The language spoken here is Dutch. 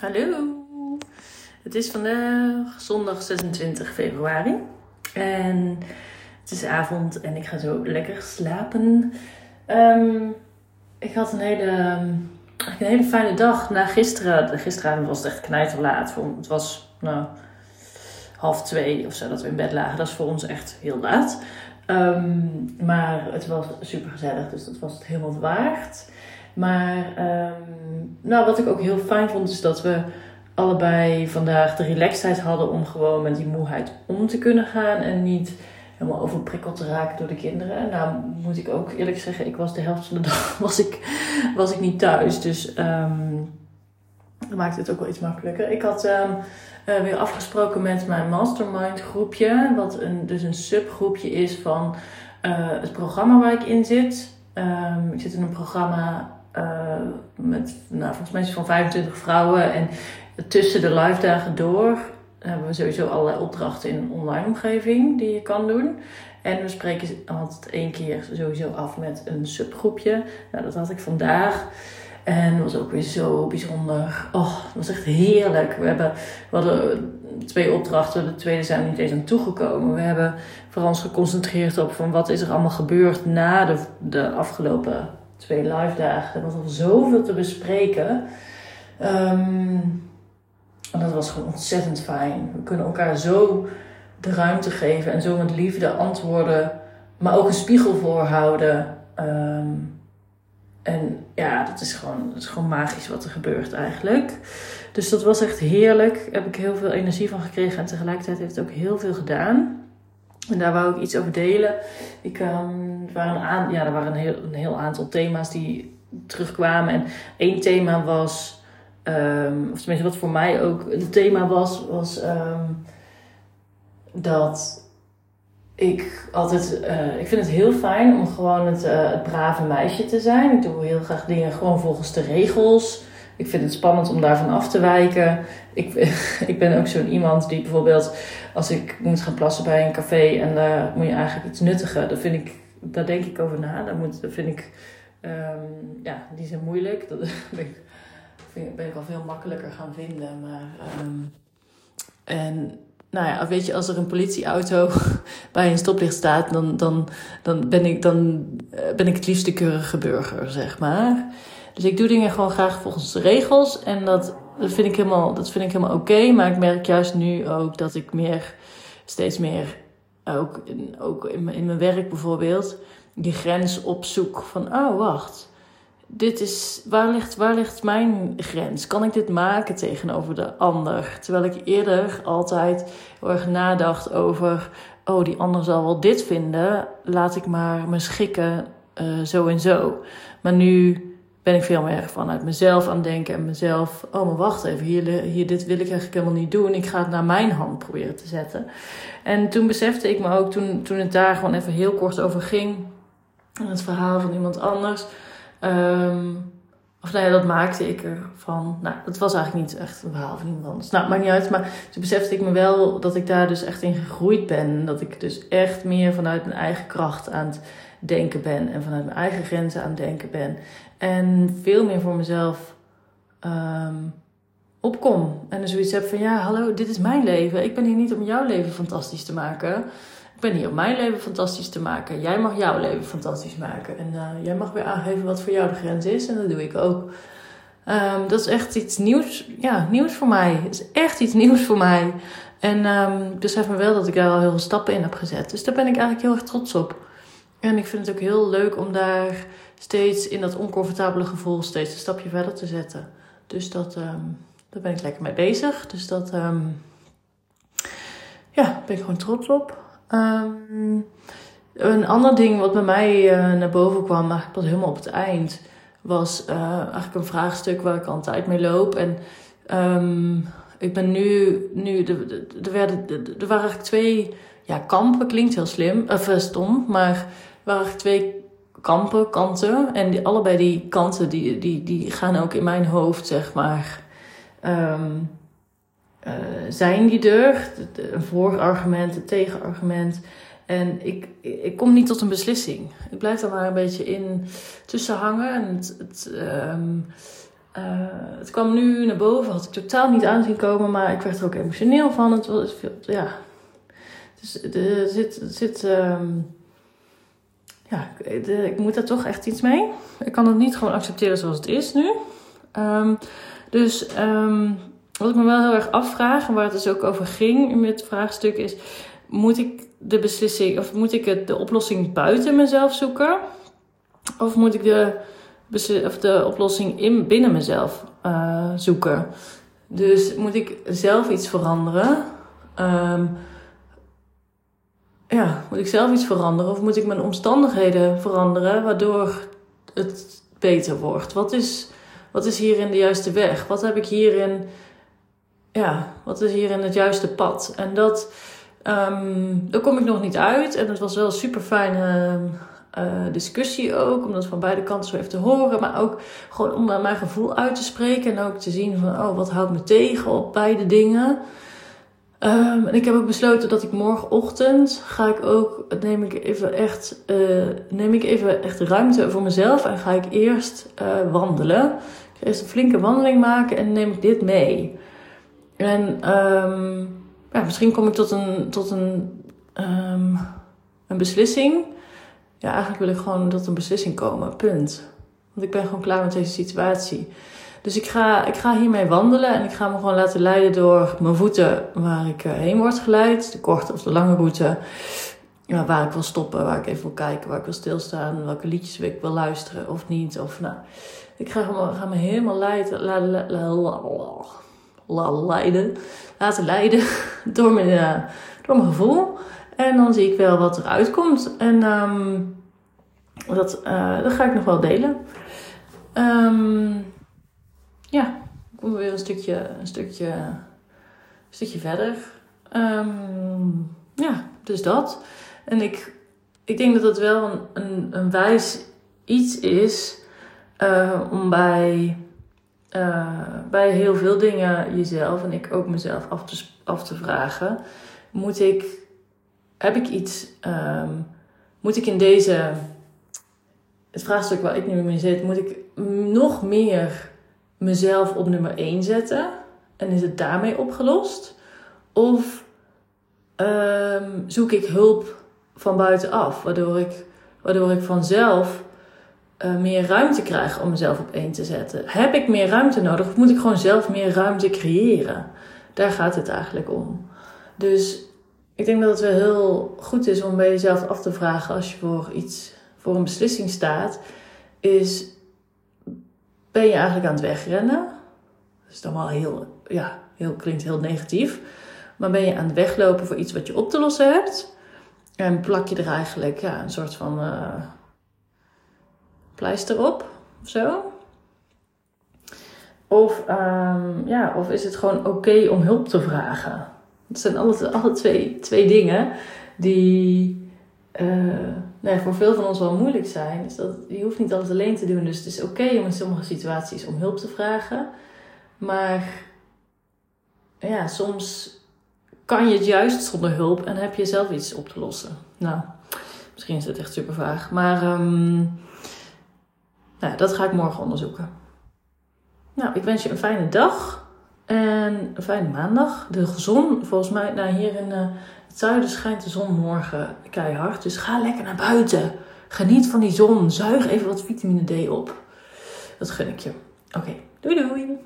Hallo. Het is vandaag zondag 26 februari. En het is avond en ik ga zo lekker slapen. Ehm, ik had een hele, een hele fijne dag na gisteren. Gisteravond was het echt knijterlaat. Het was nou, half twee of zo dat we in bed lagen. Dat is voor ons echt heel laat. Ehm, maar het was super gezellig, dus dat was het helemaal waard. Maar ehm, nou, wat ik ook heel fijn vond, is dat we allebei vandaag de relaxedheid hadden om gewoon met die moeheid om te kunnen gaan en niet helemaal overprikkeld te raken door de kinderen. Nou moet ik ook eerlijk zeggen, ik was de helft van de dag was ik, was ik niet thuis. Dus um, dat maakte het ook wel iets makkelijker. Ik had um, uh, weer afgesproken met mijn mastermind groepje, wat een, dus een subgroepje is van uh, het programma waar ik in zit. Ik zit in een programma uh, met nou, volgens mij van 25 vrouwen. En tussen de live dagen door hebben we sowieso allerlei opdrachten in een online omgeving die je kan doen. En we spreken altijd één keer sowieso af met een subgroepje. Nou, dat had ik vandaag. En was ook weer zo bijzonder. Oh, het was echt heerlijk. We, hebben, hadden twee opdrachten. De tweede zijn niet eens aan toegekomen. We hebben vooral ons geconcentreerd op van wat is er allemaal gebeurd na de, de afgelopen twee live dagen. Er was al zoveel te bespreken. Um, en dat was gewoon ontzettend fijn. We kunnen elkaar zo de ruimte geven en zo met liefde antwoorden, maar ook een spiegel voorhouden. Um, en ja, dat is, gewoon, dat is gewoon magisch wat er gebeurt eigenlijk. Dus dat was echt heerlijk. Daar heb ik heel veel energie van gekregen en tegelijkertijd heeft het ook heel veel gedaan. En daar wou ik iets over delen. Ik, um, er waren, een, ja, er waren een, heel, een heel aantal thema's die terugkwamen. En één thema was Um, of tenminste, wat voor mij ook het thema was, was um, dat ik altijd. Uh, ik vind het heel fijn om gewoon het, uh, het brave meisje te zijn. Ik doe heel graag dingen gewoon volgens de regels. Ik vind het spannend om daarvan af te wijken. Ik, ik ben ook zo'n iemand die bijvoorbeeld, als ik moet gaan plassen bij een café en daar moet je eigenlijk iets nuttigen, dan vind ik, daar denk ik over na. Dat, moet, dat vind ik, um, ja, die zijn moeilijk. Dat ben ik ben ik al veel makkelijker gaan vinden. Maar, um, en nou ja, weet je, als er een politieauto bij een stoplicht staat, dan, dan, dan, ben, ik, dan eh, ben ik het liefst de keurige burger, zeg maar. Dus ik doe dingen gewoon graag volgens de regels. En dat, dat vind ik helemaal, dat vind ik helemaal oké. maar ik merk juist nu ook dat ik meer, steeds meer, ook, in, ook in, in mijn werk bijvoorbeeld, die grens opzoek van, oh wacht dit is, waar ligt, waar ligt mijn grens? Kan ik dit maken tegenover de ander? Terwijl ik eerder altijd heel erg nadacht over, oh, die ander zal wel dit vinden, laat ik maar me schikken uh, zo en zo. Maar nu ben ik veel meer vanuit mezelf aan het denken en mezelf, oh, maar wacht even, hier, hier, dit wil ik eigenlijk helemaal niet doen. Ik ga het naar mijn hand proberen te zetten. En toen besefte ik me ook, toen, toen het daar gewoon even heel kort over ging, het verhaal van iemand anders Um, of nou ja, dat maakte ik ervan. Nou, dat was eigenlijk niet echt een verhaal van iemand anders. Nou, maakt niet uit. Maar toen besefte ik me wel dat ik daar dus echt in gegroeid ben. Dat ik dus echt meer vanuit mijn eigen kracht aan het denken ben. En vanuit mijn eigen grenzen aan het denken ben. En veel meer voor mezelf um, opkom. En dus zoiets heb van, ja, hallo, dit is mijn leven. Ik ben hier niet om jouw leven fantastisch te maken. Ik ben hier om mijn leven fantastisch te maken. Jij mag jouw leven fantastisch maken. En uh, jij mag weer aangeven wat voor jou de grens is. En dat doe ik ook. Um, dat is echt iets nieuws. Ja, nieuws voor mij. Het is echt iets nieuws voor mij. En um, ik besef me wel dat ik daar al heel veel stappen in heb gezet. Dus daar ben ik eigenlijk heel erg trots op. En ik vind het ook heel leuk om daar steeds in dat oncomfortabele gevoel steeds een stapje verder te zetten. Dus dat, um, daar ben ik lekker mee bezig. Dus dat, um, ja, ben ik gewoon trots op. Um, een ander ding wat bij mij uh, naar boven kwam, eigenlijk pas helemaal op het eind, was uh, eigenlijk een vraagstuk waar ik al een tijd mee loop. En ik ben nu, nu er, werden, er waren eigenlijk twee ja, kampen, klinkt heel slim, of uh, stom, maar waren twee kampen, kanten. En die, allebei die kanten, die, die, die gaan ook in mijn hoofd, zeg maar. Um, uh, zijn die er. Een voorargument, een tegenargument. En ik, ik kom niet tot een beslissing. Ik blijf daar maar een beetje in tussen hangen. En het, het, um, het kwam nu naar boven, had ik totaal niet aanzien komen, maar ik werd er ook emotioneel van. Het was ja. Dus er zit, zit ehm, ja, ik moet daar toch echt iets mee. Ik kan het niet gewoon accepteren zoals het is nu. Um, dus um, wat ik me wel heel erg afvraag, en waar het dus ook over ging in het vraagstuk, is: moet ik de beslissing of moet ik het, de oplossing buiten mezelf zoeken? Of moet ik de, of de oplossing in, binnen mezelf uh, zoeken? Dus moet ik zelf iets veranderen? Um, ja, moet ik zelf iets veranderen of moet ik mijn omstandigheden veranderen waardoor het beter wordt? Wat is, wat is hierin de juiste weg? Wat heb ik hierin, ja, wat is hierin het juiste pad? En dat, um, daar kom ik nog niet uit. En het was wel een super fijne uh, discussie ook, om dat van beide kanten zo even te horen, maar ook gewoon om mijn gevoel uit te spreken en ook te zien van, oh, wat houdt me tegen op beide dingen. Um, en ik heb ook besloten dat ik morgenochtend ga ik ook, neem ik even echt, uh, neem ik even echt ruimte voor mezelf en ga ik eerst uh, wandelen. Ik ga eerst een flinke wandeling maken en neem ik dit mee. En um, ja, misschien kom ik tot een, tot een, um, een beslissing. Ja, eigenlijk wil ik gewoon tot een beslissing komen, punt. Want ik ben gewoon klaar met deze situatie. Dus ik ga, ik ga hiermee wandelen en ik ga me gewoon laten leiden door mijn voeten waar ik eh, heen word geleid. De korte of de lange route. Waar ik wil stoppen, waar ik even wil kijken, waar ik wil stilstaan. Welke liedjes ik wil luisteren of niet. Of, nou, ik ga, me, ga me helemaal leiden, la, leiden, laten leiden door mijn, uh, door mijn gevoel. En dan zie ik wel wat eruit komt. En um, dat, uh, dat ga ik nog wel delen. Um, ja, kom we weer een stukje, een stukje, stukje verder. Um, ja, dus dat. En ik, ik denk dat het wel een, een, een wijs iets is uh, om bij, uh, bij heel veel dingen jezelf en ik ook mezelf af te, af te vragen: moet ik, heb ik iets, um, moet ik in deze, het vraagstuk waar ik nu mee zit, moet ik nog meer mezelf op nummer 1 zetten en is het daarmee opgelost? Of um, zoek ik hulp van buitenaf, waardoor ik, waardoor ik vanzelf uh, meer ruimte krijg om mezelf op één te zetten? Heb ik meer ruimte nodig of moet ik gewoon zelf meer ruimte creëren? Daar gaat het eigenlijk om. Dus ik denk dat het wel heel goed is om bij jezelf af te vragen als je voor iets, voor een beslissing staat, is ben je eigenlijk aan het wegrennen. Dat is dan wel heel, ja, heel, klinkt heel negatief. Maar ben je aan het weglopen voor iets wat je op te lossen hebt. En plak je er eigenlijk ja, een soort van uh, pleister op of zo. Of, um, ja, of is het gewoon oké om hulp te vragen? Het zijn alle, alle twee, twee dingen die uh, nou, voor veel van ons wel moeilijk zijn. Dus dat, je hoeft niet alles alleen te doen. Dus het is oké om in sommige situaties om hulp te vragen. Maar ja, soms kan je het juist zonder hulp en heb je zelf iets op te lossen. Nou, misschien is het echt super vaag. Maar um, nou, dat ga ik morgen onderzoeken. Nou, ik wens je een fijne dag en een fijne maandag. De zon, volgens mij, nou hier in uh, het zuiden schijnt de zon morgen keihard. Dus ga lekker naar buiten. Geniet van die zon. Zuig even wat vitamine D op. Dat gun ik je. Oké, doei doei.